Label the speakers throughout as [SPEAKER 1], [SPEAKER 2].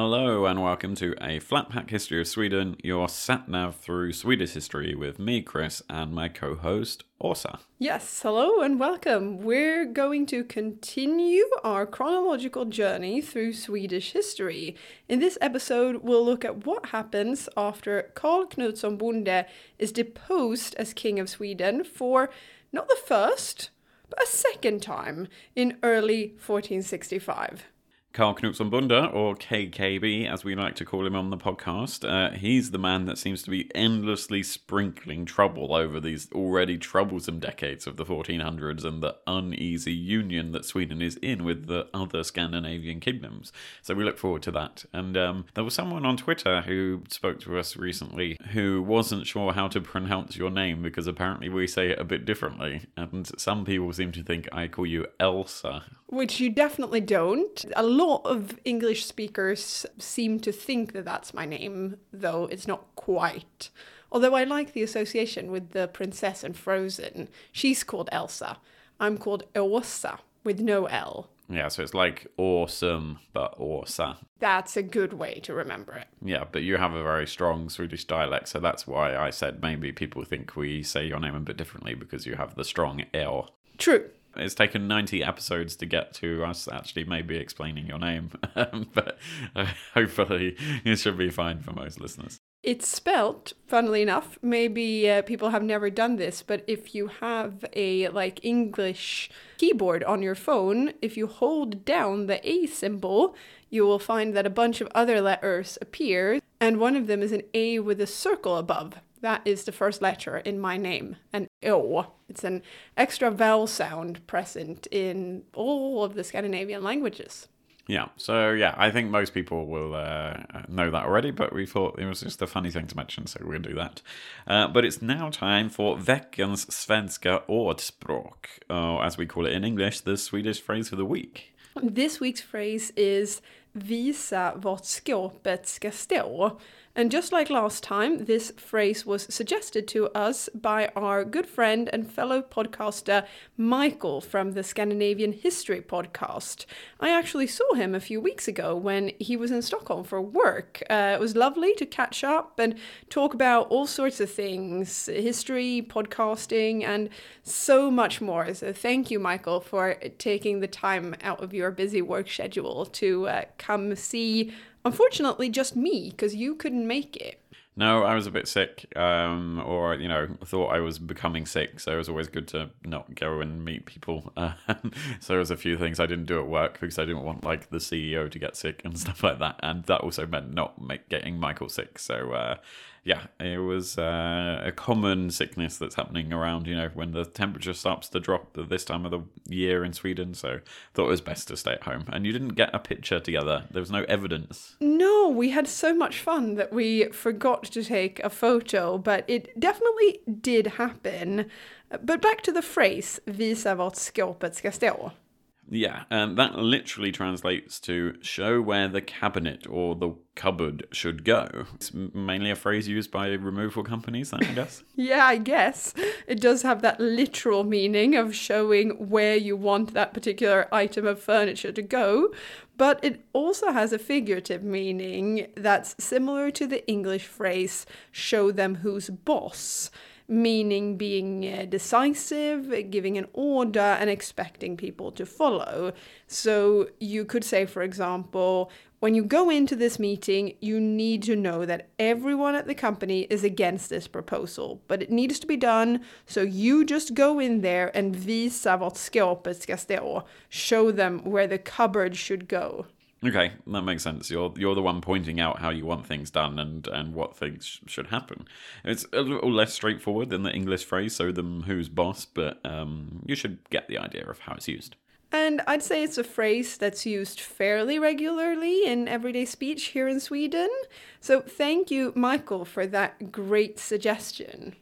[SPEAKER 1] Hello and welcome to a flat pack history of Sweden, your sat nav through Swedish history with me, Chris, and my co host, Åsa.
[SPEAKER 2] Yes, hello and welcome. We're going to continue our chronological journey through Swedish history. In this episode, we'll look at what happens after Karl Knutsson Bonde is deposed as King of Sweden for not the first, but a second time in early 1465.
[SPEAKER 1] Karl Knutsson Bonde, or KKB as we like to call him on the podcast, uh, he's the man that seems to be endlessly sprinkling trouble over these already troublesome decades of the 1400s and the uneasy union that Sweden is in with the other Scandinavian kingdoms. So we look forward to that. And um, there was someone on Twitter who spoke to us recently who wasn't sure how to pronounce your name because apparently we say it a bit differently. And some people seem to think I call you Elsa.
[SPEAKER 2] Which you definitely don't. A lot of English speakers seem to think that that's my name, though it's not quite. Although I like the association with the princess in Frozen. She's called Elsa. I'm called Åsa with no L.
[SPEAKER 1] Yeah, so it's like awesome, but Åsa.
[SPEAKER 2] That's a good way to remember it.
[SPEAKER 1] Yeah, but you have a very strong Swedish dialect, so that's why I said maybe people think we say your name a bit differently because you have the strong L.
[SPEAKER 2] True.
[SPEAKER 1] It's taken 90 episodes to get to us actually maybe explaining your name, but uh, hopefully it should be fine for most listeners.
[SPEAKER 2] It's spelt, funnily enough. Maybe uh, people have never done this, but if you have a like English keyboard on your phone, if you hold down the A symbol, you will find that a bunch of other letters appear, and one of them is an A with a circle above. That is the first letter in my name, an O. It's an extra vowel sound present in all of the Scandinavian languages.
[SPEAKER 1] Yeah, so yeah, I think most people will uh, know that already, but we thought it was just a funny thing to mention, so we'll do that. Uh, but it's now time for veckans svenska ordspråk, or as we call it in English, the Swedish phrase for the week.
[SPEAKER 2] This week's phrase is visa vart skåpet ska stå. And just like last time, this phrase was suggested to us by our good friend and fellow podcaster Michael from the Scandinavian History podcast. I actually saw him a few weeks ago when he was in Stockholm for work. Uh, it was lovely to catch up and talk about all sorts of things history, podcasting, and so much more. So, thank you, Michael, for taking the time out of your busy work schedule to uh, come see Unfortunately, just me, because you couldn't make it.
[SPEAKER 1] No, I was a bit sick, um, or you know, thought I was becoming sick. So it was always good to not go and meet people. Uh, so there was a few things I didn't do at work because I didn't want like the CEO to get sick and stuff like that, and that also meant not make, getting Michael sick. So uh, yeah, it was uh, a common sickness that's happening around, you know, when the temperature starts to drop at this time of the year in Sweden. So thought it was best to stay at home. And you didn't get a picture together. There was no evidence.
[SPEAKER 2] No, we had so much fun that we forgot to take a photo, but it definitely did happen. But back to the phrase, visa vart skåpet ska stå.
[SPEAKER 1] Yeah, and that literally translates to show where the cabinet or the cupboard should go. It's mainly a phrase used by removal companies, I guess.
[SPEAKER 2] yeah, I guess. It does have that literal meaning of showing where you want that particular item of furniture to go, but it also has a figurative meaning that's similar to the English phrase show them who's boss meaning being uh, decisive, giving an order, and expecting people to follow. So you could say, for example, when you go into this meeting, you need to know that everyone at the company is against this proposal, but it needs to be done. So you just go in there and visa vart skåpet ska stå. Show them where the cupboard should go.
[SPEAKER 1] Okay, that makes sense. You're you're the one pointing out how you want things done and and what things should happen. It's a little less straightforward than the English phrase "so them who's boss," but um, you should get the idea of how it's used.
[SPEAKER 2] And I'd say it's a phrase that's used fairly regularly in everyday speech here in Sweden. So thank you, Michael, for that great suggestion.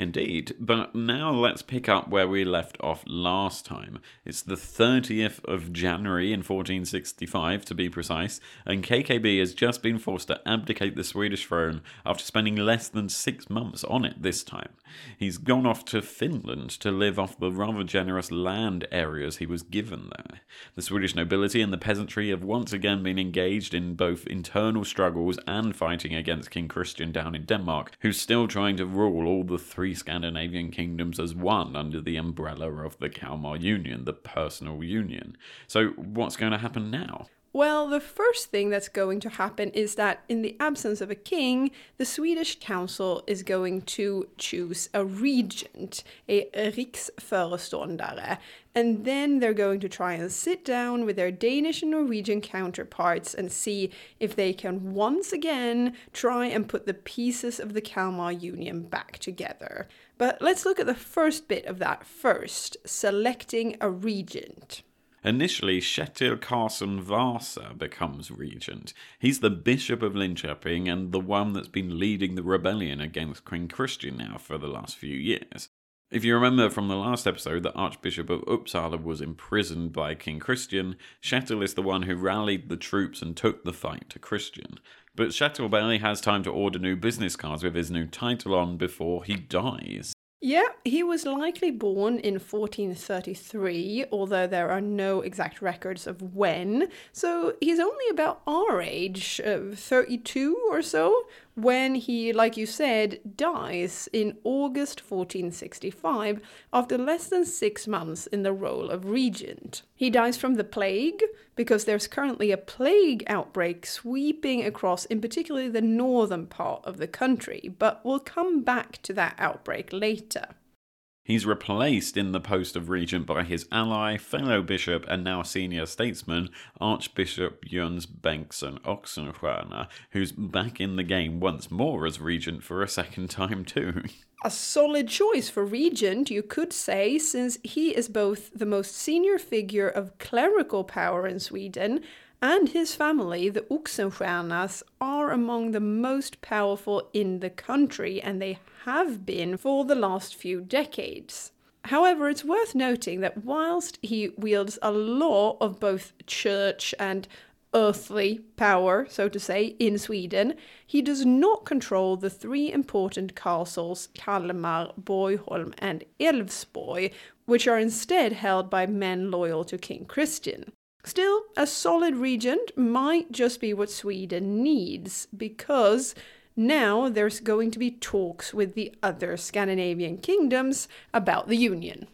[SPEAKER 1] Indeed, but now let's pick up where we left off last time. It's the 30th of January in 1465 to be precise, and KKB has just been forced to abdicate the Swedish throne after spending less than six months on it this time. He's gone off to Finland to live off the rather generous land areas he was given there. The Swedish nobility and the peasantry have once again been engaged in both internal struggles and fighting against King Christian down in Denmark, who's still trying to rule all the three three Scandinavian kingdoms as one under the umbrella of the Kalmar Union, the personal union. So, what's going to happen now?
[SPEAKER 2] Well, the first thing that's going to happen is that in the absence of a king, the Swedish council is going to choose a regent, a riksföreståndare, and then they're going to try and sit down with their Danish and Norwegian counterparts and see if they can once again try and put the pieces of the Kalmar Union back together. But let's look at the first bit of that first selecting a regent.
[SPEAKER 1] Initially, Kjetil Karlsson Vasa becomes regent. He's the Bishop of Linköping and the one that's been leading the rebellion against King Christian now for the last few years. If you remember from the last episode the Archbishop of Uppsala was imprisoned by King Christian, Kjetil is the one who rallied the troops and took the fight to Christian. But Kjetil barely has time to order new business cards with his new title on before he dies.
[SPEAKER 2] Yeah, he was likely born in 1433, although there are no exact records of when. So he's only about our age, uh, 32 or so, when he, like you said, dies in August 1465 after less than six months in the role of regent. He dies from the plague because there's currently a plague outbreak sweeping across, in particularly the northern part of the country, but we'll come back to that outbreak later.
[SPEAKER 1] He's replaced in the post of regent by his ally, fellow bishop, and now senior statesman, Archbishop Jöns Bengtsson Oxenstierna, who's back in the game once more as regent for a second time, too.
[SPEAKER 2] A solid choice for regent, you could say, since he is both the most senior figure of clerical power in Sweden and his family, the Oxenstiernas, are among the most powerful in the country, and they have been for the last few decades. However, it's worth noting that whilst he wields a law of both church and earthly power, so to say, in Sweden, he does not control the three important castles Kalmar, Borgholm, and Älvsborg, which are instead held by men loyal to King Christian. Still, a solid regent might just be what Sweden needs, because now there's going to be talks with the other Scandinavian kingdoms about the union.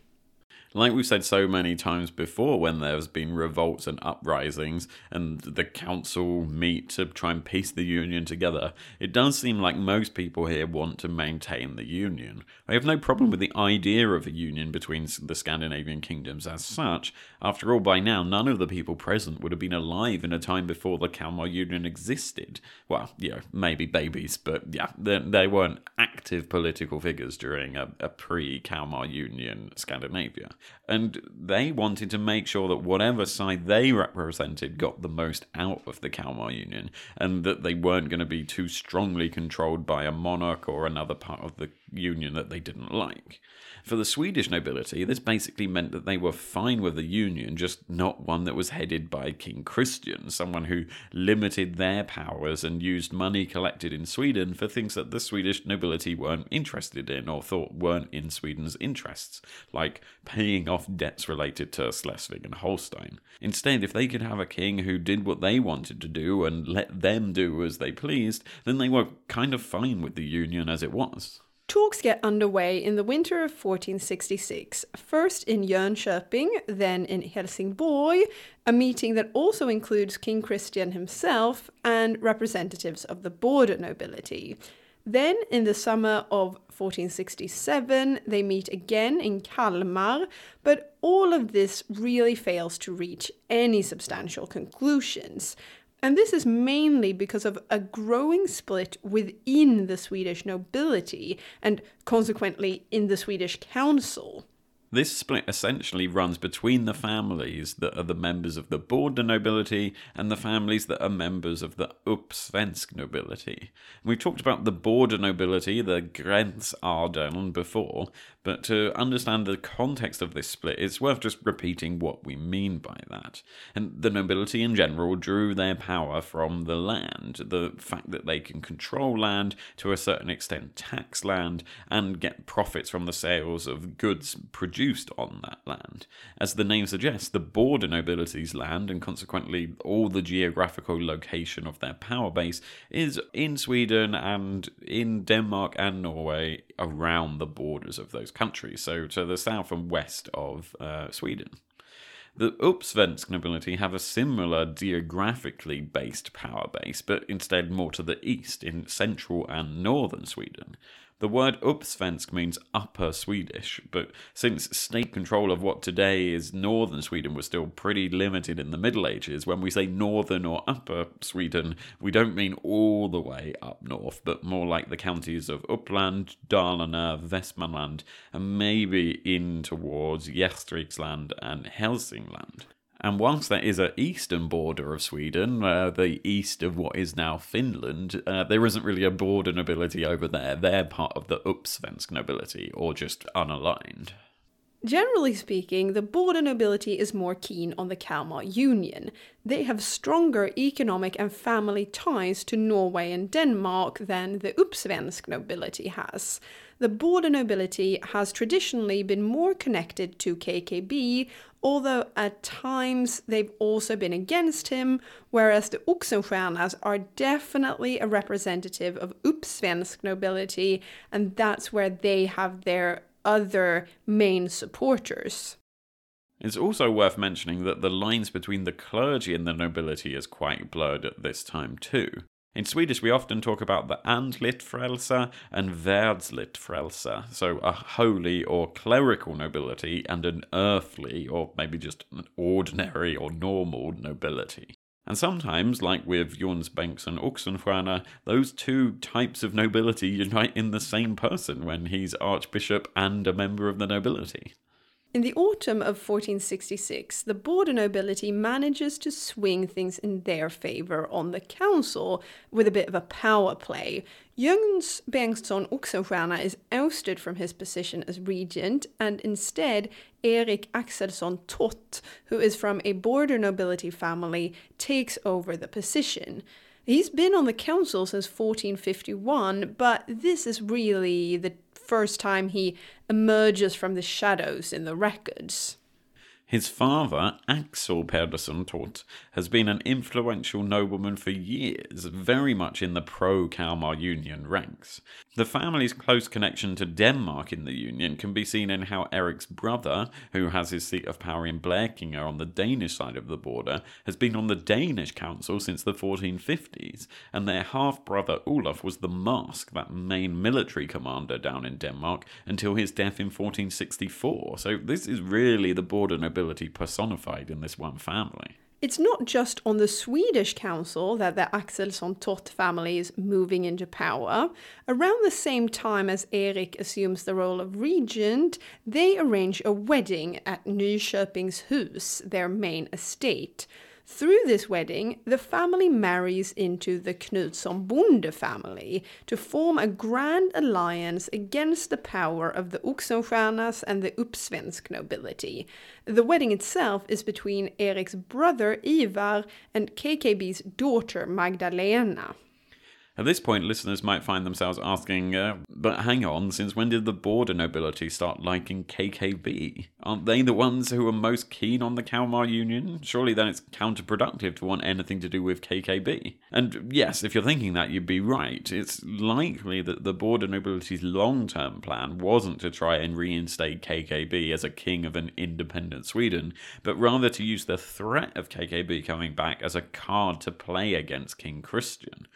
[SPEAKER 1] Like we've said so many times before, when there's been revolts and uprisings and the council meet to try and piece the union together, it does seem like most people here want to maintain the union. I have no problem with the idea of a union between the Scandinavian kingdoms as such. After all, by now, none of the people present would have been alive in a time before the Kalmar Union existed. Well, yeah, maybe babies, but yeah, they, they weren't active political figures during a, a pre Kalmar Union Scandinavia. And they wanted to make sure that whatever side they represented got the most out of the Kalmar Union, and that they weren't going to be too strongly controlled by a monarch or another part of the union that they didn't like. For the Swedish nobility, this basically meant that they were fine with the union, just not one that was headed by King Christian, someone who limited their powers and used money collected in Sweden for things that the Swedish nobility weren't interested in or thought weren't in Sweden's interests, like paying off debts related to Schleswig and Holstein. Instead, if they could have a king who did what they wanted to do and let them do as they pleased, then they were kind of fine with the union as it was.
[SPEAKER 2] Talks get underway in the winter of 1466, first in Jönköping, then in Helsingborg, a meeting that also includes King Christian himself and representatives of the border nobility. Then, in the summer of 1467, they meet again in Kalmar, but all of this really fails to reach any substantial conclusions. And this is mainly because of a growing split within the Swedish nobility and consequently in the Swedish council.
[SPEAKER 1] This split essentially runs between the families that are the members of the border nobility and the families that are members of the Uppsvensk nobility. We've talked about the border nobility, the Gränsadeln, before, but to understand the context of this split, it's worth just repeating what we mean by that. And the nobility in general drew their power from the land, the fact that they can control land, to a certain extent tax land, and get profits from the sales of goods produced on that land. As the name suggests, the border nobility's land, and consequently all the geographical location of their power base, is in Sweden and in Denmark and Norway around the borders of those countries, so to the south and west of uh, Sweden. The Uppsvensk nobility have a similar geographically based power base, but instead more to the east in central and northern Sweden. The word Uppsvensk means upper Swedish, but since state control of what today is northern Sweden was still pretty limited in the Middle Ages, when we say northern or upper Sweden, we don't mean all the way up north, but more like the counties of Uppland, Dalarna, Västmanland, and maybe in towards Gästriksland and Hälsingland. And whilst there is an eastern border of Sweden, uh, the east of what is now Finland, uh, there isn't really a border nobility over there. They're part of the Uppsvensk nobility, or just unaligned.
[SPEAKER 2] Generally speaking, the border nobility is more keen on the Kalmar Union. They have stronger economic and family ties to Norway and Denmark than the Uppsvensk nobility has. The border nobility has traditionally been more connected to KKB, although at times they've also been against him, whereas the Oxenstiernas are definitely a representative of Uppsvensk nobility, and that's where they have their other main supporters.
[SPEAKER 1] It's also worth mentioning that the lines between the clergy and the nobility is quite blurred at this time too. In Swedish, we often talk about the andligt frälse and världsligt frälse, so a holy or clerical nobility and an earthly or maybe just an ordinary or normal nobility. And sometimes, like with Jöns Bengtsson Oxenstierna, those two types of nobility unite in the same person when he's archbishop and a member of the nobility.
[SPEAKER 2] In the autumn of 1466, the border nobility manages to swing things in their favor on the council with a bit of a power play. Jöns Bengtsson Oxenstierna is ousted from his position as regent, and instead, Erik Axelsson Tott, who is from a border nobility family, takes over the position. He's been on the council since 1451, but this is really the first time he emerges from the shadows in the records.
[SPEAKER 1] His father, Axel Pedersen Tott, has been an influential nobleman for years, very much in the pro Kalmar Union ranks. The family's close connection to Denmark in the Union can be seen in how Eric's brother, who has his seat of power in Blekinge on the Danish side of the border, has been on the Danish council since the 1450s, and their half brother Olaf was the marsk, that main military commander down in Denmark, until his death in 1464. So this is really the border nobility personified in this one family.
[SPEAKER 2] It's not just on the Swedish council that the Axelsson Tott family is moving into power. Around the same time as Erik assumes the role of regent, they arrange a wedding at Nyköpings hus, their main estate. Through this wedding, the family marries into the Knutsson Bonde family to form a grand alliance against the power of the Oxenstiernas and the Uppsvensk nobility. The wedding itself is between Erik's brother Ivar and KKB's daughter Magdalena.
[SPEAKER 1] At this point, listeners might find themselves asking, uh, but hang on, since when did the border nobility start liking KKB? Aren't they the ones who are most keen on the Kalmar Union? Surely then it's counterproductive to want anything to do with KKB. And yes, if you're thinking that, you'd be right. It's likely that the border nobility's long term plan wasn't to try and reinstate KKB as a king of an independent Sweden, but rather to use the threat of KKB coming back as a card to play against King Christian.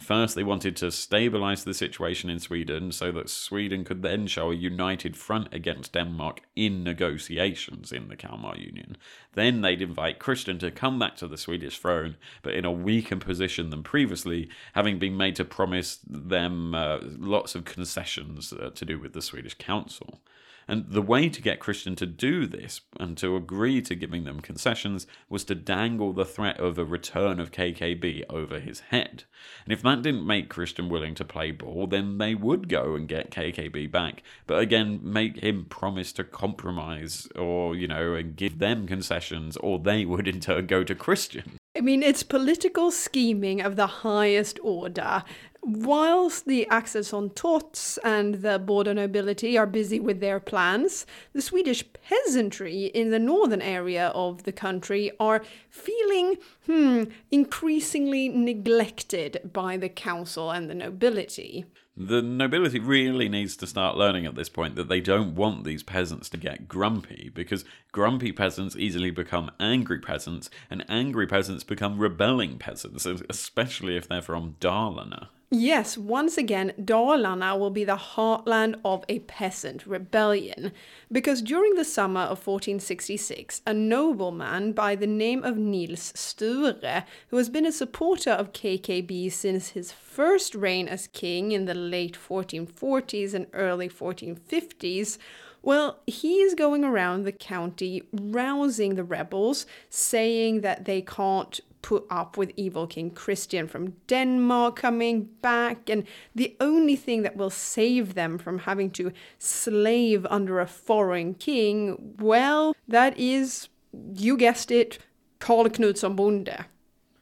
[SPEAKER 1] First, they wanted to stabilize the situation in Sweden so that Sweden could then show a united front against Denmark in negotiations in the Kalmar Union. Then they'd invite Christian to come back to the Swedish throne, but in a weaker position than previously, having been made to promise them uh, lots of concessions uh, to do with the Swedish council. And the way to get Christian to do this and to agree to giving them concessions was to dangle the threat of a return of KKB over his head. And if that didn't make Christian willing to play ball, then they would go and get KKB back, but again, make him promise to compromise or, you know, and give them concessions, or they would in turn go to Christian.
[SPEAKER 2] I mean, it's political scheming of the highest order. Whilst the Axelsson Totts and the border nobility are busy with their plans, the Swedish peasantry in the northern area of the country are feeling, hmm, increasingly neglected by the council and the nobility.
[SPEAKER 1] The nobility really needs to start learning at this point that they don't want these peasants to get grumpy, because grumpy peasants easily become angry peasants, and angry peasants become rebelling peasants, especially if they're from Dalarna.
[SPEAKER 2] Yes, once again, Dalarna will be the heartland of a peasant rebellion, because during the summer of 1466, a nobleman by the name of Niels Sture, who has been a supporter of KKB since his first reign as king in the late 1440s and early 1450s, well, he is going around the county rousing the rebels, saying that they can't put up with evil King Christian from Denmark coming back, and the only thing that will save them from having to slave under a foreign king, well, that is, you guessed it, Karl Knutsson Bonde.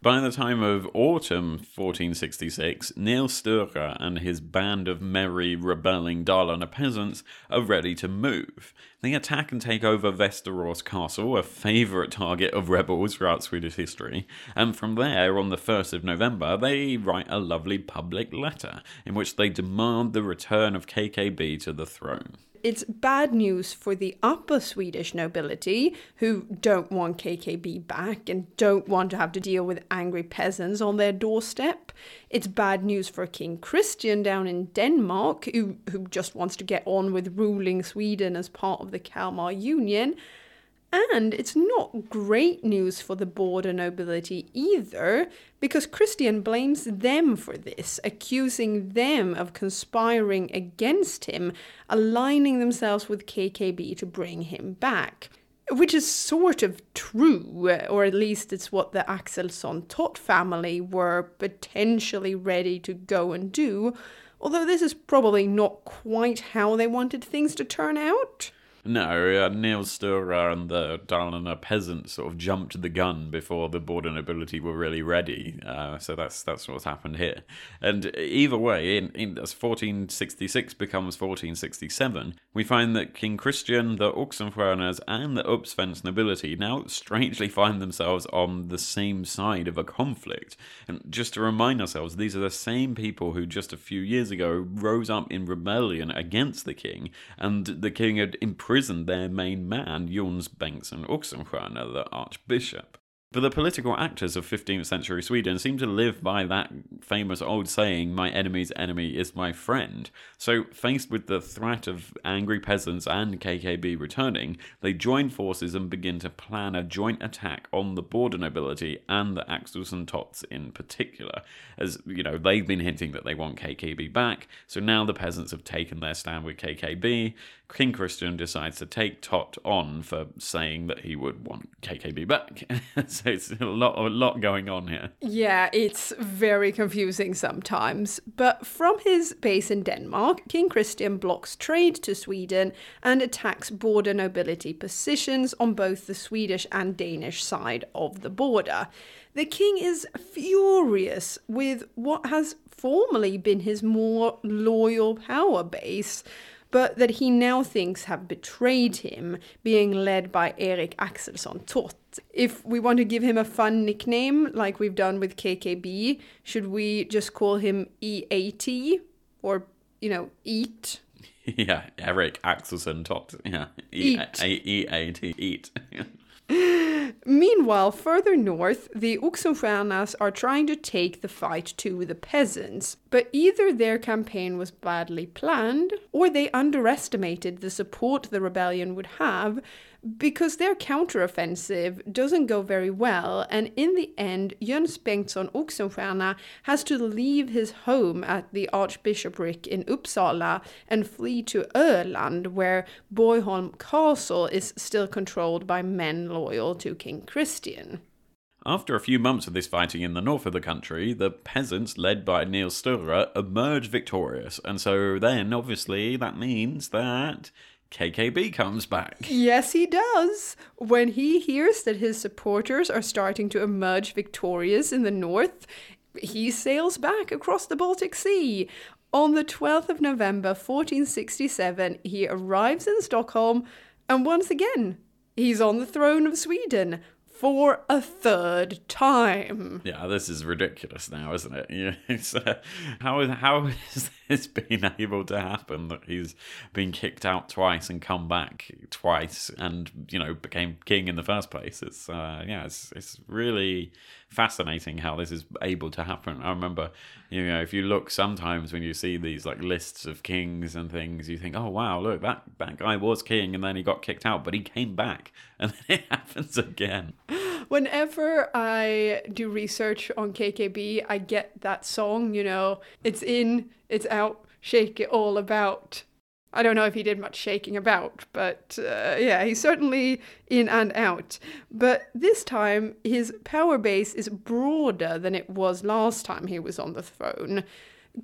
[SPEAKER 1] By the time of autumn 1466, Niels Sture and his band of merry, rebelling Dalarna peasants are ready to move. They attack and take over Västerås Castle, a favourite target of rebels throughout Swedish history, and from there, on the 1st of November, they write a lovely public letter in which they demand the return of KKB to the throne.
[SPEAKER 2] It's bad news for the upper Swedish nobility who don't want KKB back and don't want to have to deal with angry peasants on their doorstep. It's bad news for King Christian down in Denmark who, who just wants to get on with ruling Sweden as part of the Kalmar Union. And it's not great news for the border nobility either, because Christian blames them for this, accusing them of conspiring against him, aligning themselves with KKB to bring him back. Which is sort of true, or at least it's what the Axelsson Tott family were potentially ready to go and do, although this is probably not quite how they wanted things to turn out.
[SPEAKER 1] No, uh, Niels Sture and the Dalarna peasants sort of jumped the gun before the border nobility were really ready. Uh, so that's that's what's happened here. And either way, in, in as 1466 becomes 1467, we find that King Christian, the Oxenstiernas, and the Uppsvensk nobility now strangely find themselves on the same side of a conflict. And just to remind ourselves, these are the same people who just a few years ago rose up in rebellion against the king, and the king had imprisoned imprisoned their main man, Jöns Bengtsson Oxenstierna, the archbishop. But the political actors of 15th century Sweden seem to live by that famous old saying, my enemy's enemy is my friend. So, faced with the threat of angry peasants and KKB returning, they join forces and begin to plan a joint attack on the border nobility and the Axelsson Totts in particular. As, you know, they've been hinting that they want KKB back, so now the peasants have taken their stand with KKB. King Christian decides to take Tot on for saying that he would want KKB back. so it's a lot, a lot going on here.
[SPEAKER 2] Yeah, it's very confusing sometimes. But from his base in Denmark, King Christian blocks trade to Sweden and attacks border nobility positions on both the Swedish and Danish side of the border. The king is furious with what has formerly been his more loyal power base but that he now thinks have betrayed him, being led by Erik Axelsson Tott. If we want to give him a fun nickname, like we've done with KKB, should we just call him EAT or, you know, Eat?
[SPEAKER 1] Yeah, Eric Axelsson Tott. Yeah,
[SPEAKER 2] Eat.
[SPEAKER 1] E-A-T, eat.
[SPEAKER 2] Meanwhile, further north, the Oxenstiernas are trying to take the fight to the peasants, but either their campaign was badly planned, or they underestimated the support the rebellion would have, because their counteroffensive doesn't go very well, and in the end, Jöns Bengtsson Oxenstierna has to leave his home at the Archbishopric in Uppsala and flee to Öland, where Borgholm Castle is still controlled by men loyal to King Christian.
[SPEAKER 1] After a few months of this fighting in the north of the country, the peasants, led by Niels Sture, emerge victorious. And so then, obviously, that means that KKB comes back.
[SPEAKER 2] Yes, he does. When he hears that his supporters are starting to emerge victorious in the north, he sails back across the Baltic Sea. On the 12th of November 1467, he arrives in Stockholm, and once again, he's on the throne of Sweden for a third time.
[SPEAKER 1] Yeah, this is ridiculous now, isn't it? Yeah, uh, how how has this been able to happen that he's been kicked out twice and come back twice and you know became king in the first place? It's uh, yeah, it's it's really fascinating how this is able to happen. I remember, you know, if you look sometimes when you see these like lists of kings and things, you think, oh wow, look that that guy was king and then he got kicked out, but he came back, and then it happens again.
[SPEAKER 2] Whenever I do research on KKB, I get that song. You know, it's in, it's out, shake it all about. I don't know if he did much shaking about, but uh, yeah, he's certainly in and out. But this time, his power base is broader than it was last time he was on the throne.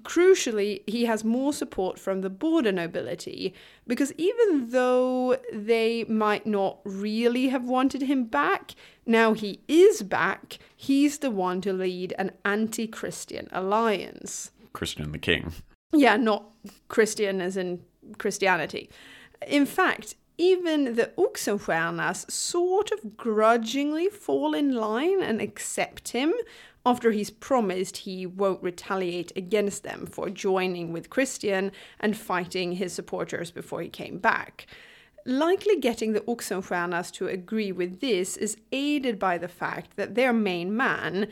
[SPEAKER 2] Crucially, he has more support from the border nobility, because even though they might not really have wanted him back, now he is back, he's the one to lead an anti Christian alliance.
[SPEAKER 1] Christian the king.
[SPEAKER 2] Yeah, not Christian as in Christianity. In fact, even the Oxenstiernas sort of grudgingly fall in line and accept him after he's promised he won't retaliate against them for joining with Christian and fighting his supporters before he came back. Likely getting the Oxenstiernas to agree with this is aided by the fact that their main man,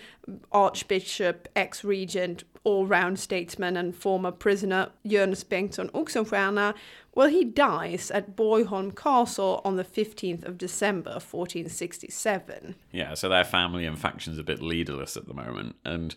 [SPEAKER 2] Archbishop, ex regent, all round statesman, and former prisoner Jöns Bengtsson Oxenstierna, well, he dies at Borgholm Castle on the 15th of December 1467.
[SPEAKER 1] Yeah, so their family and faction's a bit leaderless at the moment, and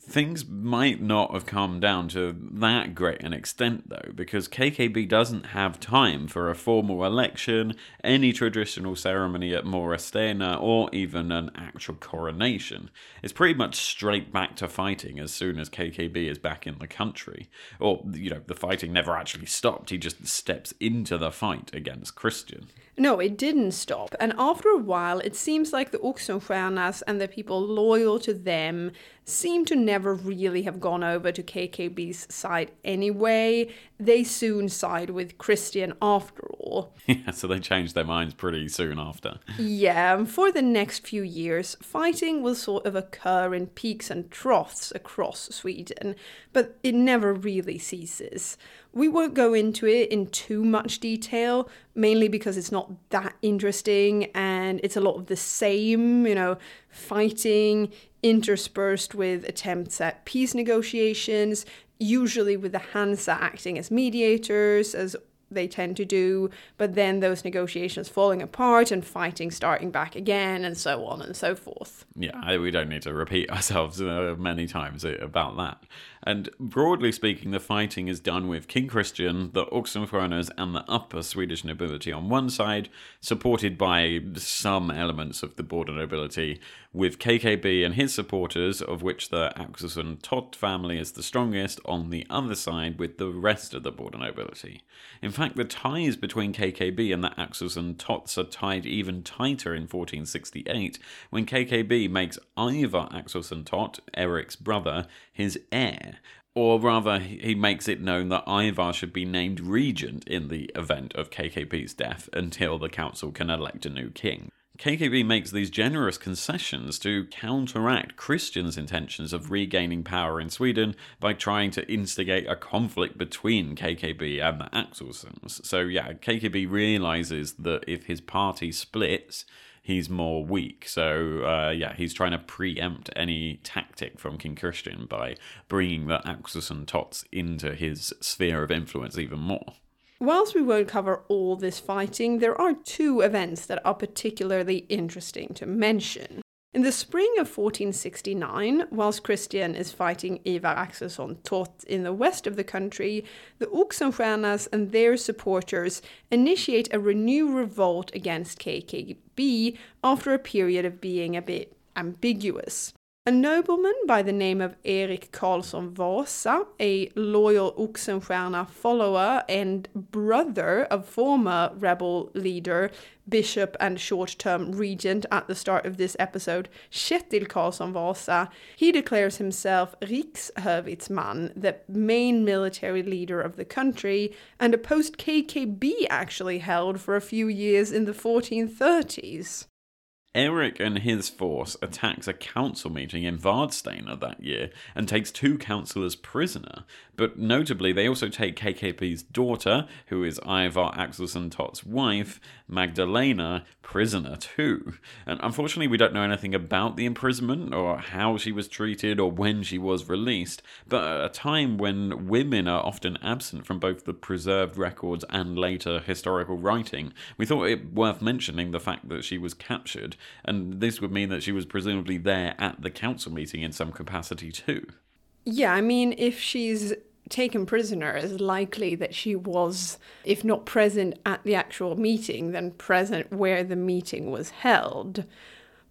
[SPEAKER 1] things might not have come down to that great an extent though because KKB doesn't have time for a formal election, any traditional ceremony at Mora stenar or even an actual coronation. It's pretty much straight back to fighting as soon as KKB is back in the country. Or you know, the fighting never actually stopped. He just steps into the fight against Christian.
[SPEAKER 2] No, it didn't stop. And after a while, it seems like the Oxenstiernas and the people loyal to them seem to never really have gone over to KKB's side anyway. They soon side with Christian after all.
[SPEAKER 1] Yeah, so they changed their minds pretty soon after.
[SPEAKER 2] Yeah, and for the next few years, fighting will sort of occur in peaks and troughs across Sweden, but it never really ceases. We won't go into it in too much detail, mainly because it's not that interesting and it's a lot of the same, you know, fighting interspersed with attempts at peace negotiations, usually with the Hansa acting as mediators, as they tend to do, but then those negotiations falling apart and fighting starting back again, and so on and so forth.
[SPEAKER 1] Yeah, we don't need to repeat ourselves uh, many times about that. And broadly speaking, the fighting is done with King Christian, the Oxenstiernas, and the upper Swedish nobility on one side, supported by some elements of the border nobility, with KKB and his supporters, of which the Axelsson Tott family is the strongest, on the other side with the rest of the border nobility. In fact, the ties between KKB and the Axelsson Totts are tied even tighter in 1468 when KKB makes Ivar Axelsson Tott, Eric's brother, his heir. Or rather, he makes it known that Ivar should be named regent in the event of KKB's death until the council can elect a new king. KKB makes these generous concessions to counteract Christian's intentions of regaining power in Sweden by trying to instigate a conflict between KKB and the Axelssons. So, yeah, KKB realizes that if his party splits, he's more weak. So uh, yeah, he's trying to preempt any tactic from King Christian by bringing the Axelsson Totts into his sphere of influence even more.
[SPEAKER 2] Whilst we won't cover all this fighting, there are two events that are particularly interesting to mention. In the spring of 1469, whilst Christian is fighting Ivar Axelsson Tott in the west of the country, the Oxenstiernas and their supporters initiate a renewed revolt against KKB after a period of being a bit ambiguous. A nobleman by the name of Erik Karlsson Vasa, a loyal Oxenstierna follower and brother of former rebel leader, bishop, and short term regent at the start of this episode, Kjetil Karlsson Vasa, he declares himself Rikshövitsman, the main military leader of the country, and a post KKB actually held for a few years in the 1430s.
[SPEAKER 1] Eric and his force attacks a council meeting in Vadstena that year and takes two councillors prisoner. But notably, they also take KKB's daughter, who is Ivar Axelsson Tott's wife, Magdalena, prisoner too. And unfortunately, we don't know anything about the imprisonment or how she was treated or when she was released. But at a time when women are often absent from both the preserved records and later historical writing, we thought it worth mentioning the fact that she was captured and this would mean that she was presumably there at the council meeting in some capacity too.
[SPEAKER 2] Yeah, I mean, if she's taken prisoner, it's likely that she was, if not present at the actual meeting, then present where the meeting was held.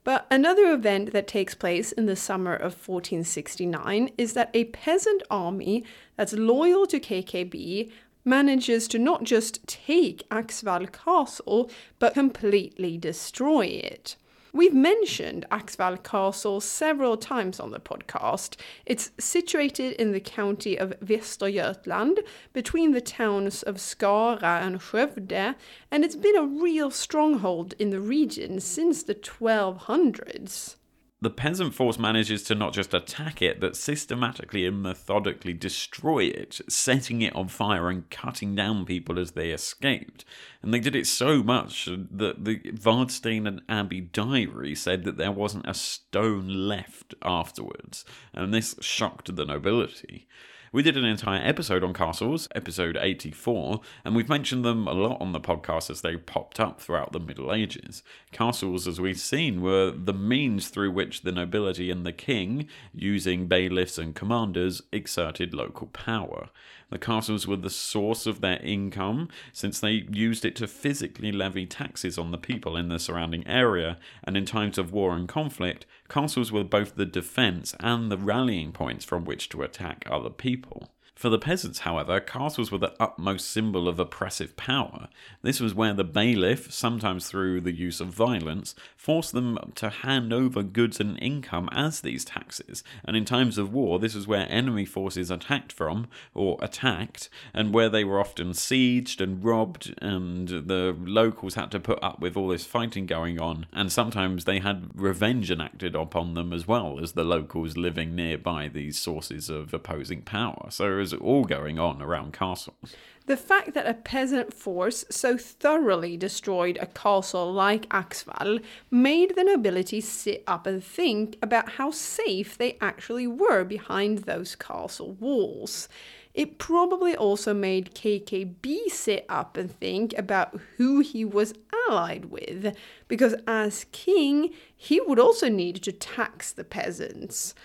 [SPEAKER 2] But another event that takes place in the summer of 1469 is that a peasant army that's loyal to KKB manages to not just take Axval Castle, but completely destroy it. We've mentioned Axval Castle several times on the podcast. It's situated in the county of Västergötland, between the towns of Skara and Skövde, and it's been a real stronghold in the region since the 1200s
[SPEAKER 1] the peasant force manages to not just attack it, but systematically and methodically destroy it, setting it on fire and cutting down people as they escaped. And they did it so much that the Vadstena Abbey diary said that there wasn't a stone left afterwards, and this shocked the nobility. We did an entire episode on castles, episode 84, and we've mentioned them a lot on the podcast as they popped up throughout the Middle Ages. Castles, as we've seen, were the means through which the nobility and the king, using bailiffs and commanders, exerted local power. The castles were the source of their income, since they used it to physically levy taxes on the people in the surrounding area, and in times of war and conflict, castles were both the defence and the rallying points from which to attack other people. For the peasants, however, castles were the utmost symbol of oppressive power. This was where the bailiff, sometimes through the use of violence, forced them to hand over goods and income as these taxes, and in times of war, this was where enemy forces attacked from, or attacked, and where they were often sieged and robbed, and the locals had to put up with all this fighting going on, and sometimes they had revenge enacted upon them as well as the locals living nearby these sources of opposing power. So was all going on around castles.
[SPEAKER 2] The fact that a peasant force so thoroughly destroyed a castle like Axval made the nobility sit up and think about how safe they actually were behind those castle walls. It probably also made KKB sit up and think about who he was allied with, because as king, he would also need to tax the peasants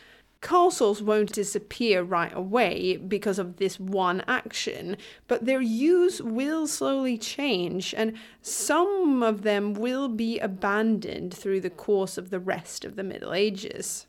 [SPEAKER 2] castles won't disappear right away because of this one action, but their use will slowly change, and some of them will be abandoned through the course of the rest of the Middle Ages.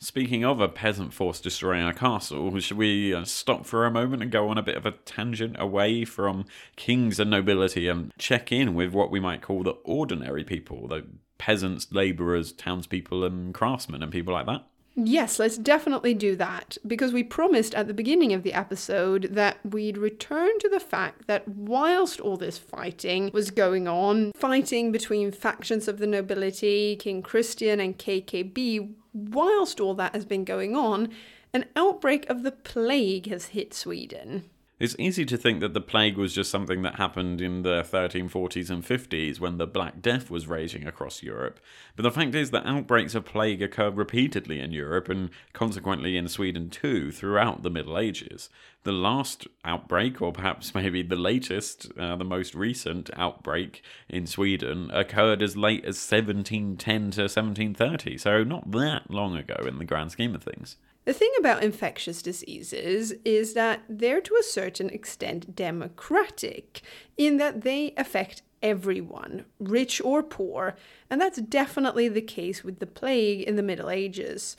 [SPEAKER 1] Speaking of a peasant force destroying a castle, should we uh, stop for a moment and go on a bit of a tangent away from kings and nobility and check in with what we might call the ordinary people, the peasants, labourers, townspeople, and craftsmen, and people like that?
[SPEAKER 2] Yes, let's definitely do that because we promised at the beginning of the episode that we'd return to the fact that whilst all this fighting was going on, fighting between factions of the nobility, King Christian and KKB, whilst all that has been going on, an outbreak of the plague has hit Sweden.
[SPEAKER 1] It's easy to think that the plague was just something that happened in the 1340s and 50s when the Black Death was raging across Europe. But the fact is that outbreaks of plague occurred repeatedly in Europe and consequently in Sweden too throughout the Middle Ages. The last outbreak, or perhaps maybe the latest, uh, the most recent outbreak in Sweden, occurred as late as 1710 to 1730, so not that long ago in the grand scheme of things.
[SPEAKER 2] The thing about infectious diseases is that they're to a certain extent democratic, in that they affect everyone, rich or poor, and that's definitely the case with the plague in the Middle Ages.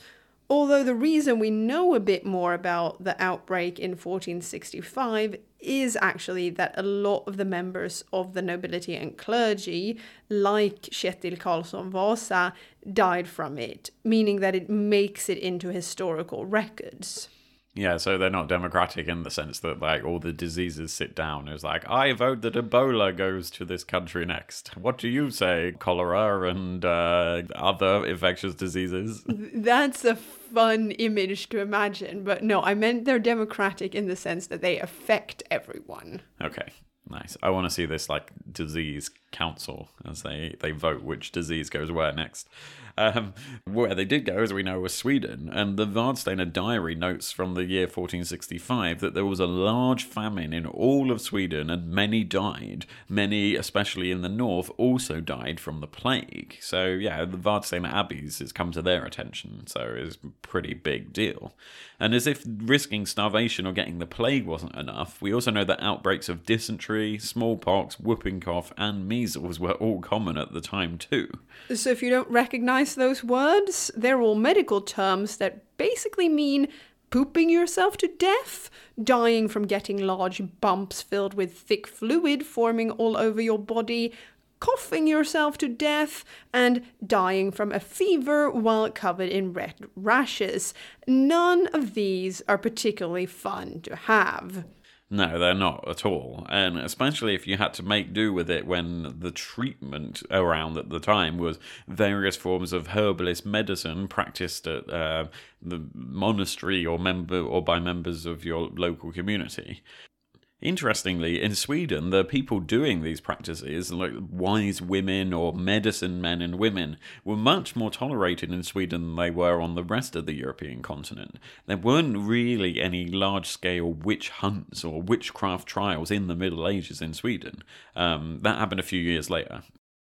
[SPEAKER 2] Although the reason we know a bit more about the outbreak in 1465 is actually that a lot of the members of the nobility and clergy, like Kjetil Karlsson Vasa, died from it, meaning that it makes it into historical records.
[SPEAKER 1] Yeah, so they're not democratic in the sense that like all the diseases sit down. It's like I vote that Ebola goes to this country next. What do you say, cholera and uh, other infectious diseases?
[SPEAKER 2] That's a fun image to imagine, but no, I meant they're democratic in the sense that they affect everyone.
[SPEAKER 1] Okay, nice. I want to see this like disease council as they they vote which disease goes where next. Um, where they did go, as we know, was Sweden, and the Vadstena diary notes from the year 1465 that there was a large famine in all of Sweden and many died. Many, especially in the north, also died from the plague. So, yeah, the Vadstena abbeys has come to their attention, so it's a pretty big deal. And as if risking starvation or getting the plague wasn't enough, we also know that outbreaks of dysentery, smallpox, whooping cough, and measles were all common at the time, too.
[SPEAKER 2] So, if you don't recognize those words, they're all medical terms that basically mean pooping yourself to death, dying from getting large bumps filled with thick fluid forming all over your body, coughing yourself to death, and dying from a fever while covered in red rashes. None of these are particularly fun to have.
[SPEAKER 1] No, they're not at all. And especially if you had to make do with it when the treatment around at the time was various forms of herbalist medicine practiced at uh, the monastery or member or by members of your local community. Interestingly, in Sweden, the people doing these practices, like wise women or medicine men and women, were much more tolerated in Sweden than they were on the rest of the European continent. There weren't really any large scale witch hunts or witchcraft trials in the Middle Ages in Sweden. Um, that happened a few years later.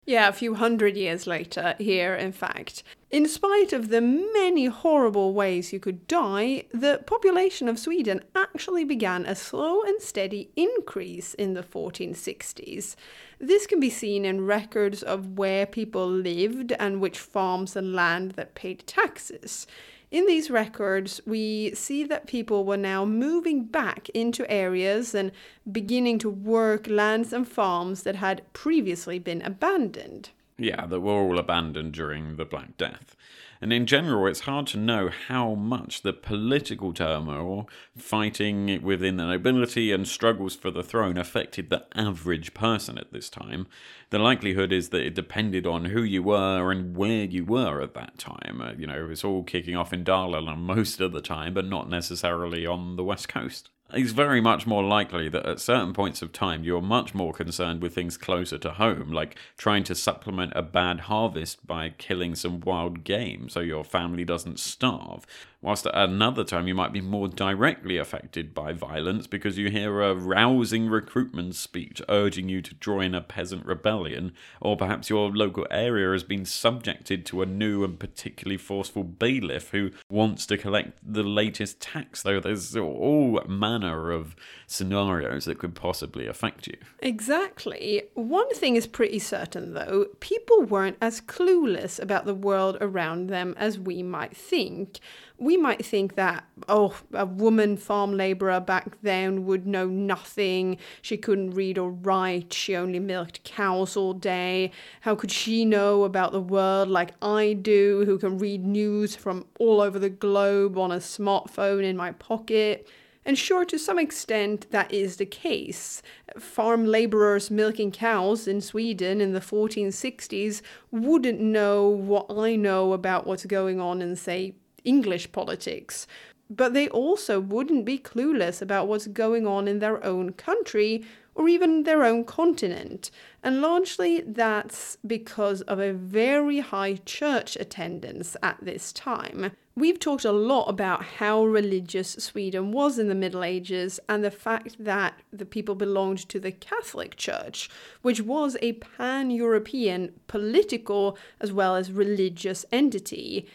[SPEAKER 2] Yeah, a few hundred years later, here, in fact. In spite of the many horrible ways you could die, the population of Sweden actually began a slow and steady increase in the 1460s. This can be seen in records of where people lived and which farms and land that paid taxes. In these records, we see that people were now moving back into areas and beginning to work lands and farms that had previously been abandoned.
[SPEAKER 1] Yeah, that were all abandoned during the Black Death. And in general, it's hard to know how much the political turmoil, fighting within the nobility, and struggles for the throne affected the average person at this time. The likelihood is that it depended on who you were and where you were at that time. Uh, you know, it's all kicking off in Dalarna most of the time, but not necessarily on the west coast it's very much more likely that at certain points of time you're much more concerned with things closer to home, like trying to supplement a bad harvest by killing some wild game so your family doesn't starve, whilst at another time you might be more directly affected by violence because you hear a rousing recruitment speech urging you to join a peasant rebellion, or perhaps your local area has been subjected to a new and particularly forceful bailiff who wants to collect the latest tax, though there's all manner of scenarios that could possibly affect you.
[SPEAKER 2] Exactly. One thing is pretty certain, though people weren't as clueless about the world around them as we might think we might think that, oh, a woman farm labourer back then would know nothing. She couldn't read or write. She only milked cows all day. How could she know about the world like I do, who can read news from all over the globe on a smartphone in my pocket? And sure, to some extent, that is the case. Farm labourers milking cows in Sweden in the 1460s wouldn't know what I know about what's going on in, say, English politics. but they also wouldn't be clueless about what's going on in their own country or even their own continent. And largely that's because of a very high church attendance at this time. We've talked a lot about how religious Sweden was in the Middle Ages and the fact that the people belonged to the Catholic Church, which was a pan European political as well as religious entity.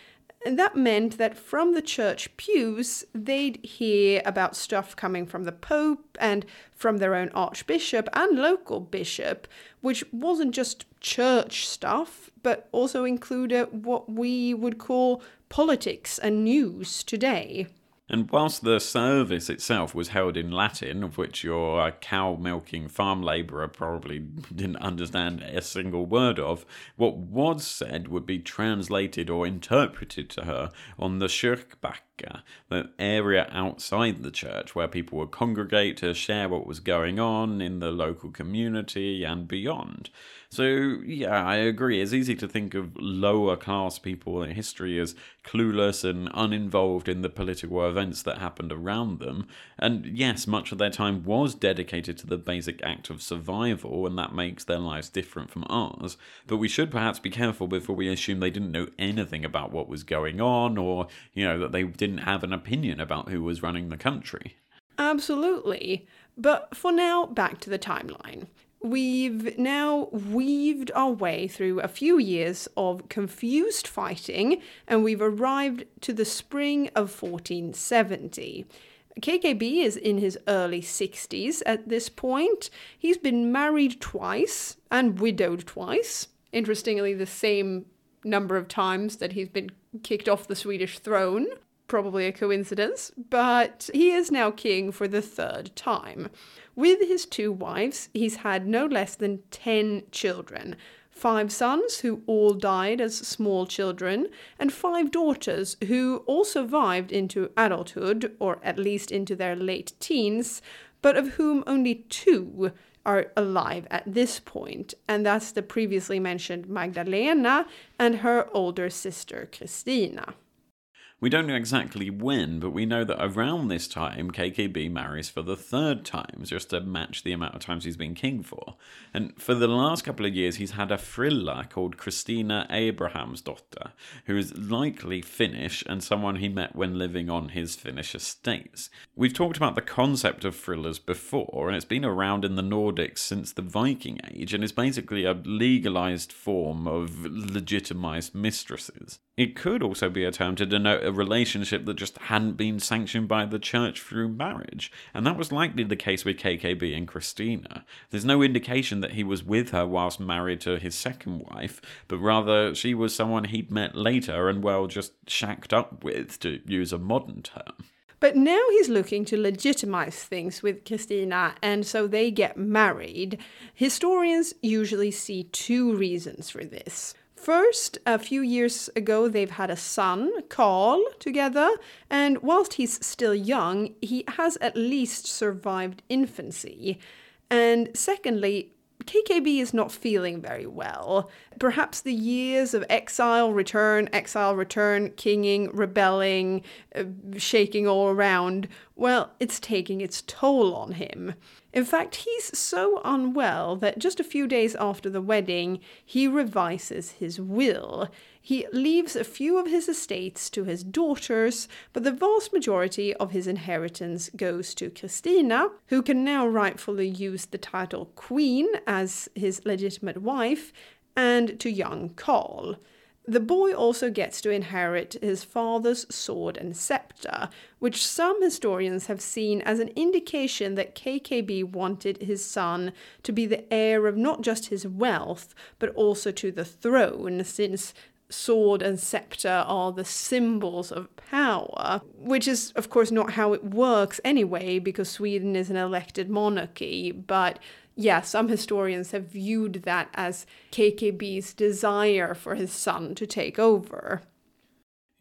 [SPEAKER 2] And that meant that from the church pews, they'd hear about stuff coming from the Pope and from their own archbishop and local bishop, which wasn't just church stuff, but also included what we would call politics and news today.
[SPEAKER 1] And whilst the service itself was held in Latin, of which your uh, cow milking farm labourer probably didn't understand a single word of, what was said would be translated or interpreted to her on the Kyrkbacka, the area outside the church where people would congregate to share what was going on in the local community and beyond. So, yeah, I agree. It's easy to think of lower class people in history as clueless and uninvolved in the political events that happened around them. And yes, much of their time was dedicated to the basic act of survival, and that makes their lives different from ours. But we should perhaps be careful before we assume they didn't know anything about what was going on, or, you know, that they didn't have an opinion about who was running the country.
[SPEAKER 2] Absolutely. But for now, back to the timeline. We've now weaved our way through a few years of confused fighting, and we've arrived to the spring of 1470. KKB is in his early 60s at this point. He's been married twice and widowed twice. Interestingly, the same number of times that he's been kicked off the Swedish throne. Probably a coincidence, but he is now king for the third time. With his two wives, he's had no less than 10 children five sons who all died as small children, and five daughters who all survived into adulthood, or at least into their late teens, but of whom only two are alive at this point, and that's the previously mentioned Magdalena and her older sister Christina.
[SPEAKER 1] We don't know exactly when, but we know that around this time, KKB marries for the third time, just to match the amount of times he's been king for. And for the last couple of years, he's had a frilla called Christina Abrahamsdotter, who is likely Finnish and someone he met when living on his Finnish estates. We've talked about the concept of frillas before, and it's been around in the Nordics since the Viking Age, and is basically a legalized form of legitimized mistresses. It could also be a term to denote relationship that just hadn't been sanctioned by the church through marriage, and that was likely the case with KKB and Christina. There's no indication that he was with her whilst married to his second wife, but rather she was someone he'd met later and, well, just shacked up with, to use a modern term.
[SPEAKER 2] But now he's looking to legitimize things with Christina, and so they get married. Historians usually see two reasons for this. First, a few years ago, they've had a son, Karl, together, and whilst he's still young, he has at least survived infancy. And secondly, KKB is not feeling very well. Perhaps the years of exile, return, exile, return, kinging, rebelling, uh, shaking all around, well, it's taking its toll on him. In fact, he's so unwell that just a few days after the wedding, he revises his will. He leaves a few of his estates to his daughters, but the vast majority of his inheritance goes to Christina, who can now rightfully use the title Queen as his legitimate wife, and to young Karl. The boy also gets to inherit his father's sword and scepter, which some historians have seen as an indication that KKB wanted his son to be the heir of not just his wealth, but also to the throne, since sword and scepter are the symbols of power, which is, of course, not how it works anyway, because Sweden is an elected monarchy, but yeah, some historians have viewed that as KKB's desire for his son to take over.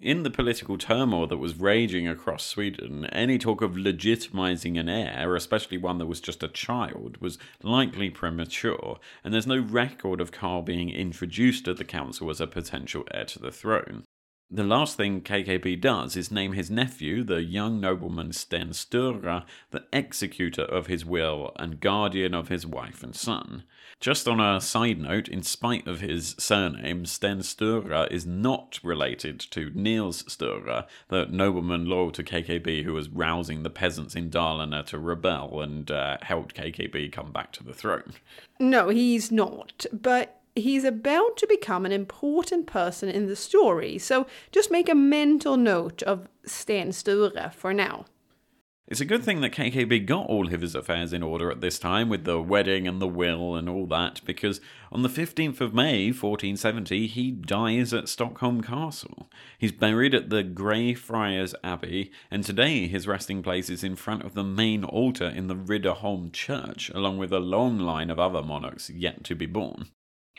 [SPEAKER 1] In the political turmoil that was raging across Sweden, any talk of legitimizing an heir, especially one that was just a child, was likely premature, and there's no record of Karl being introduced to the council as a potential heir to the throne. The last thing KKB does is name his nephew, the young nobleman Sten Sture, the executor of his will and guardian of his wife and son. Just on a side note, in spite of his surname, Sten Sture is not related to Nils Sture, the nobleman loyal to KKB who was rousing the peasants in Dalarna to rebel and uh, helped KKB come back to the throne.
[SPEAKER 2] No, he's not. But he's about to become an important person in the story, so just make a mental note of Sten Sture for now.
[SPEAKER 1] It's a good thing that KKB got all of his affairs in order at this time with the wedding and the will and all that, because on the 15th of May 1470 he dies at Stockholm Castle. He's buried at the Grey Friars Abbey, and today his resting place is in front of the main altar in the Riddarholm Church, along with a long line of other monarchs yet to be born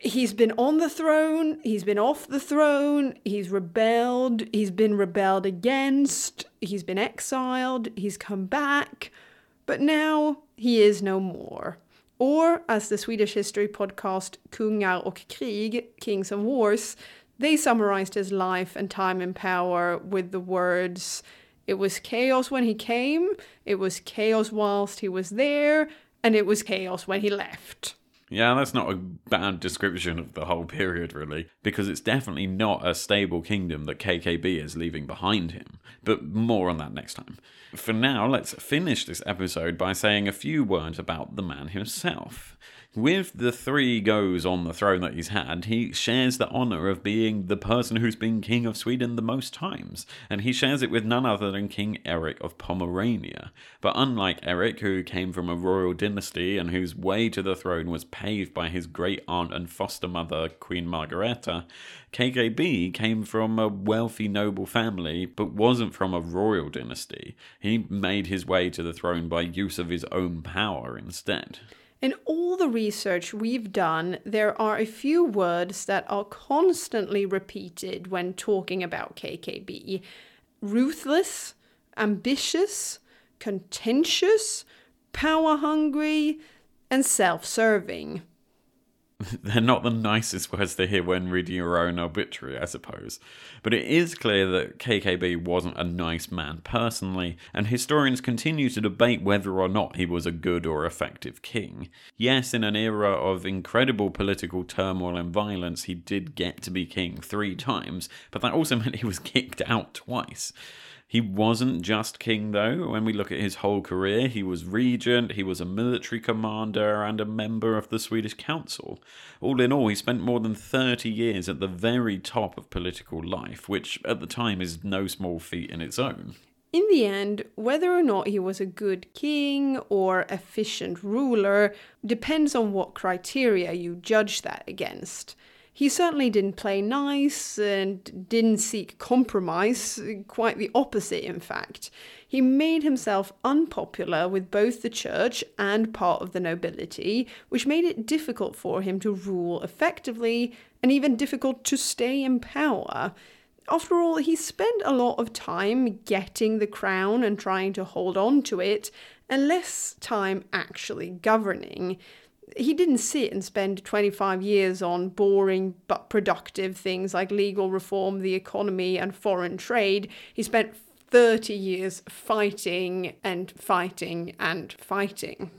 [SPEAKER 2] he's been on the throne, he's been off the throne, he's rebelled, he's been rebelled against, he's been exiled, he's come back, but now he is no more. Or, as the Swedish history podcast Kungar och Krig, Kings and Wars, they summarized his life and time in power with the words It was chaos when he came, it was chaos whilst he was there, and it was chaos when he left.
[SPEAKER 1] Yeah, that's not a bad description of the whole period, really, because it's definitely not a stable kingdom that KKB is leaving behind him. But more on that next time. For now, let's finish this episode by saying a few words about the man himself. With the three goes on the throne that he's had, he shares the honour of being the person who's been King of Sweden the most times, and he shares it with none other than King Eric of Pomerania. But unlike Eric, who came from a royal dynasty and whose way to the throne was paved by his great aunt and foster mother, Queen Margareta, KKB came from a wealthy noble family but wasn't from a royal dynasty. He made his way to the throne by use of his own power instead.
[SPEAKER 2] In all the research we've done, there are a few words that are constantly repeated when talking about KKB ruthless, ambitious, contentious, power hungry, and self serving.
[SPEAKER 1] they're not the nicest words to hear when reading your own obituary, I suppose. But it is clear that KKB wasn't a nice man personally, and historians continue to debate whether or not he was a good or effective king. Yes, in an era of incredible political turmoil and violence, he did get to be king three times, but that also meant he was kicked out twice. He wasn't just king, though. When we look at his whole career, he was regent, he was a military commander, and a member of the Swedish Council. All in all, he spent more than 30 years at the very top of political life, which at the time is no small feat in its own.
[SPEAKER 2] In the end, whether or not he was a good king or efficient ruler depends on what criteria you judge that against. He certainly didn't play nice and didn't seek compromise, quite the opposite, in fact. He made himself unpopular with both the church and part of the nobility, which made it difficult for him to rule effectively and even difficult to stay in power. After all, he spent a lot of time getting the crown and trying to hold on to it, and less time actually governing he didn't sit and spend 25 years on boring but productive things like legal reform, the economy, and foreign trade. He spent 30 years fighting and fighting and fighting.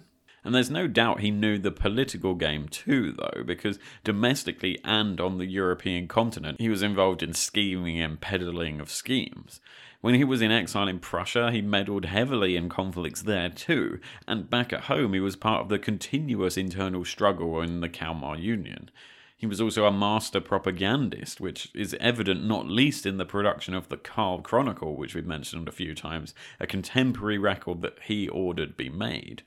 [SPEAKER 1] And there's no doubt he knew the political game too, though, because domestically and on the European continent, he was involved in scheming and peddling of schemes. When he was in exile in Prussia, he meddled heavily in conflicts there too, and back at home, he was part of the continuous internal struggle in the Kalmar Union. He was also a master propagandist, which is evident not least in the production of the Karl Chronicle, which we've mentioned a few times, a contemporary record that he ordered be made.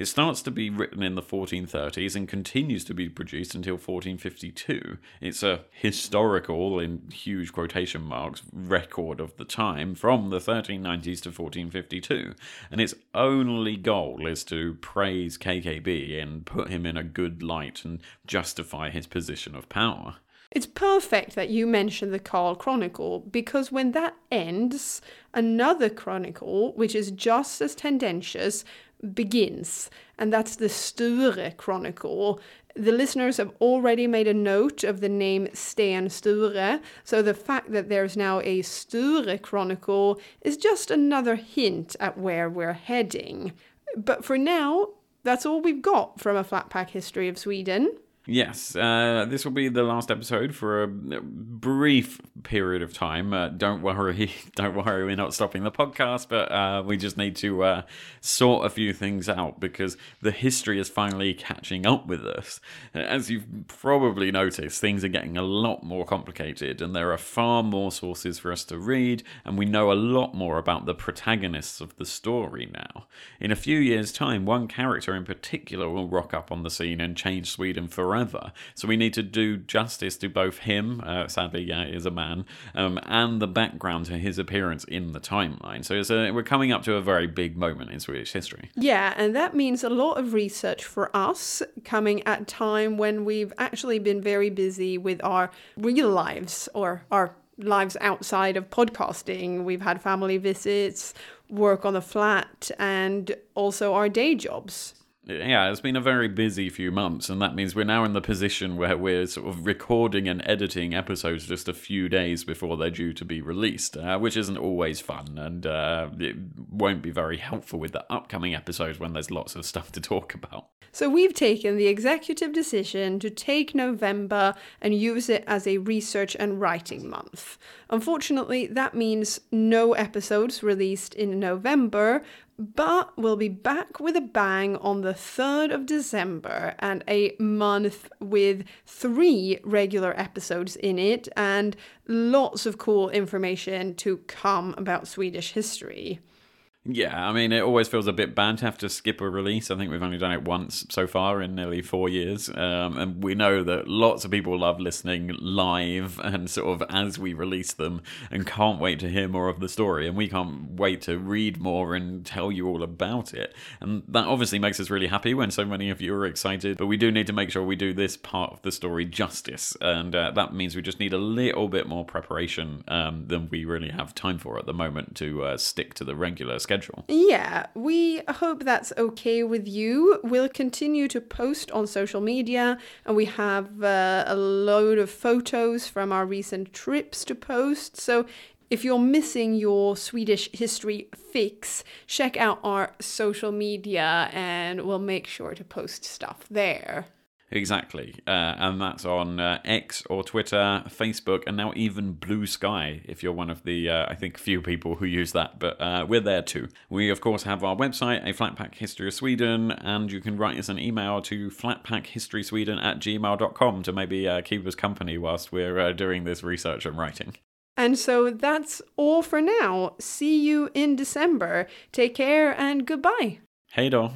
[SPEAKER 1] It starts to be written in the 1430s and continues to be produced until 1452. It's a historical, in huge quotation marks, record of the time from the 1390s to 1452, and its only goal is to praise KKB and put him in a good light and justify his position of power.
[SPEAKER 2] It's perfect that you mention the Karl Chronicle because when that ends, another chronicle, which is just as tendentious, begins, and that's the Sture Chronicle. The listeners have already made a note of the name Sten Sture, so the fact that there's now a Sture Chronicle is just another hint at where we're heading. But for now, that's all we've got from a Flatpack History of Sweden.
[SPEAKER 1] Yes, uh, this will be the last episode for a brief period of time. Uh, don't worry, don't worry, we're not stopping the podcast, but uh, we just need to uh, sort a few things out because the history is finally catching up with us. As you've probably noticed, things are getting a lot more complicated, and there are far more sources for us to read, and we know a lot more about the protagonists of the story now. In a few years' time, one character in particular will rock up on the scene and change Sweden forever forever. So we need to do justice to both him, uh, sadly, yeah, is a man, um, and the background to his appearance in the timeline. So a, we're coming up to a very big moment in Swedish history.
[SPEAKER 2] Yeah, and that means a lot of research for us coming at time when we've actually been very busy with our real lives or our lives outside of podcasting. We've had family visits, work on the flat, and also our day jobs
[SPEAKER 1] yeah, it's been a very busy few months, and that means we're now in the position where we're sort of recording and editing episodes just a few days before they're due to be released, uh, which isn't always fun, and uh, it won't be very helpful with the upcoming episodes when there's lots of stuff to talk about.
[SPEAKER 2] So, we've taken the executive decision to take November and use it as a research and writing month. Unfortunately, that means no episodes released in November, but we'll be back with a bang on the 3rd of December and a month with three regular episodes in it and lots of cool information to come about Swedish history.
[SPEAKER 1] Yeah, I mean, it always feels a bit bad to have to skip a release. I think we've only done it once so far in nearly four years. Um, and we know that lots of people love listening live and sort of as we release them and can't wait to hear more of the story. And we can't wait to read more and tell you all about it. And that obviously makes us really happy when so many of you are excited. But we do need to make sure we do this part of the story justice. And uh, that means we just need a little bit more preparation um, than we really have time for at the moment to uh, stick to the regular schedule.
[SPEAKER 2] Yeah, we hope that's okay with you. We'll continue to post on social media, and we have uh, a load of photos from our recent trips to post. So if you're missing your Swedish history fix, check out our social media and we'll make sure to post stuff there.
[SPEAKER 1] Exactly. Uh, and that's on uh, X or Twitter, Facebook, and now even Bluesky, if you're one of the, uh, I think, few people who use that. But uh, we're there too. We, of course, have our website, a Flatpack History of Sweden, and you can write us an email to flatpackhistorysweden at gmail.com to maybe uh, keep us company whilst we're uh, doing this research and writing.
[SPEAKER 2] And so that's all for now. See you in December. Take care and goodbye.
[SPEAKER 1] Hey, då.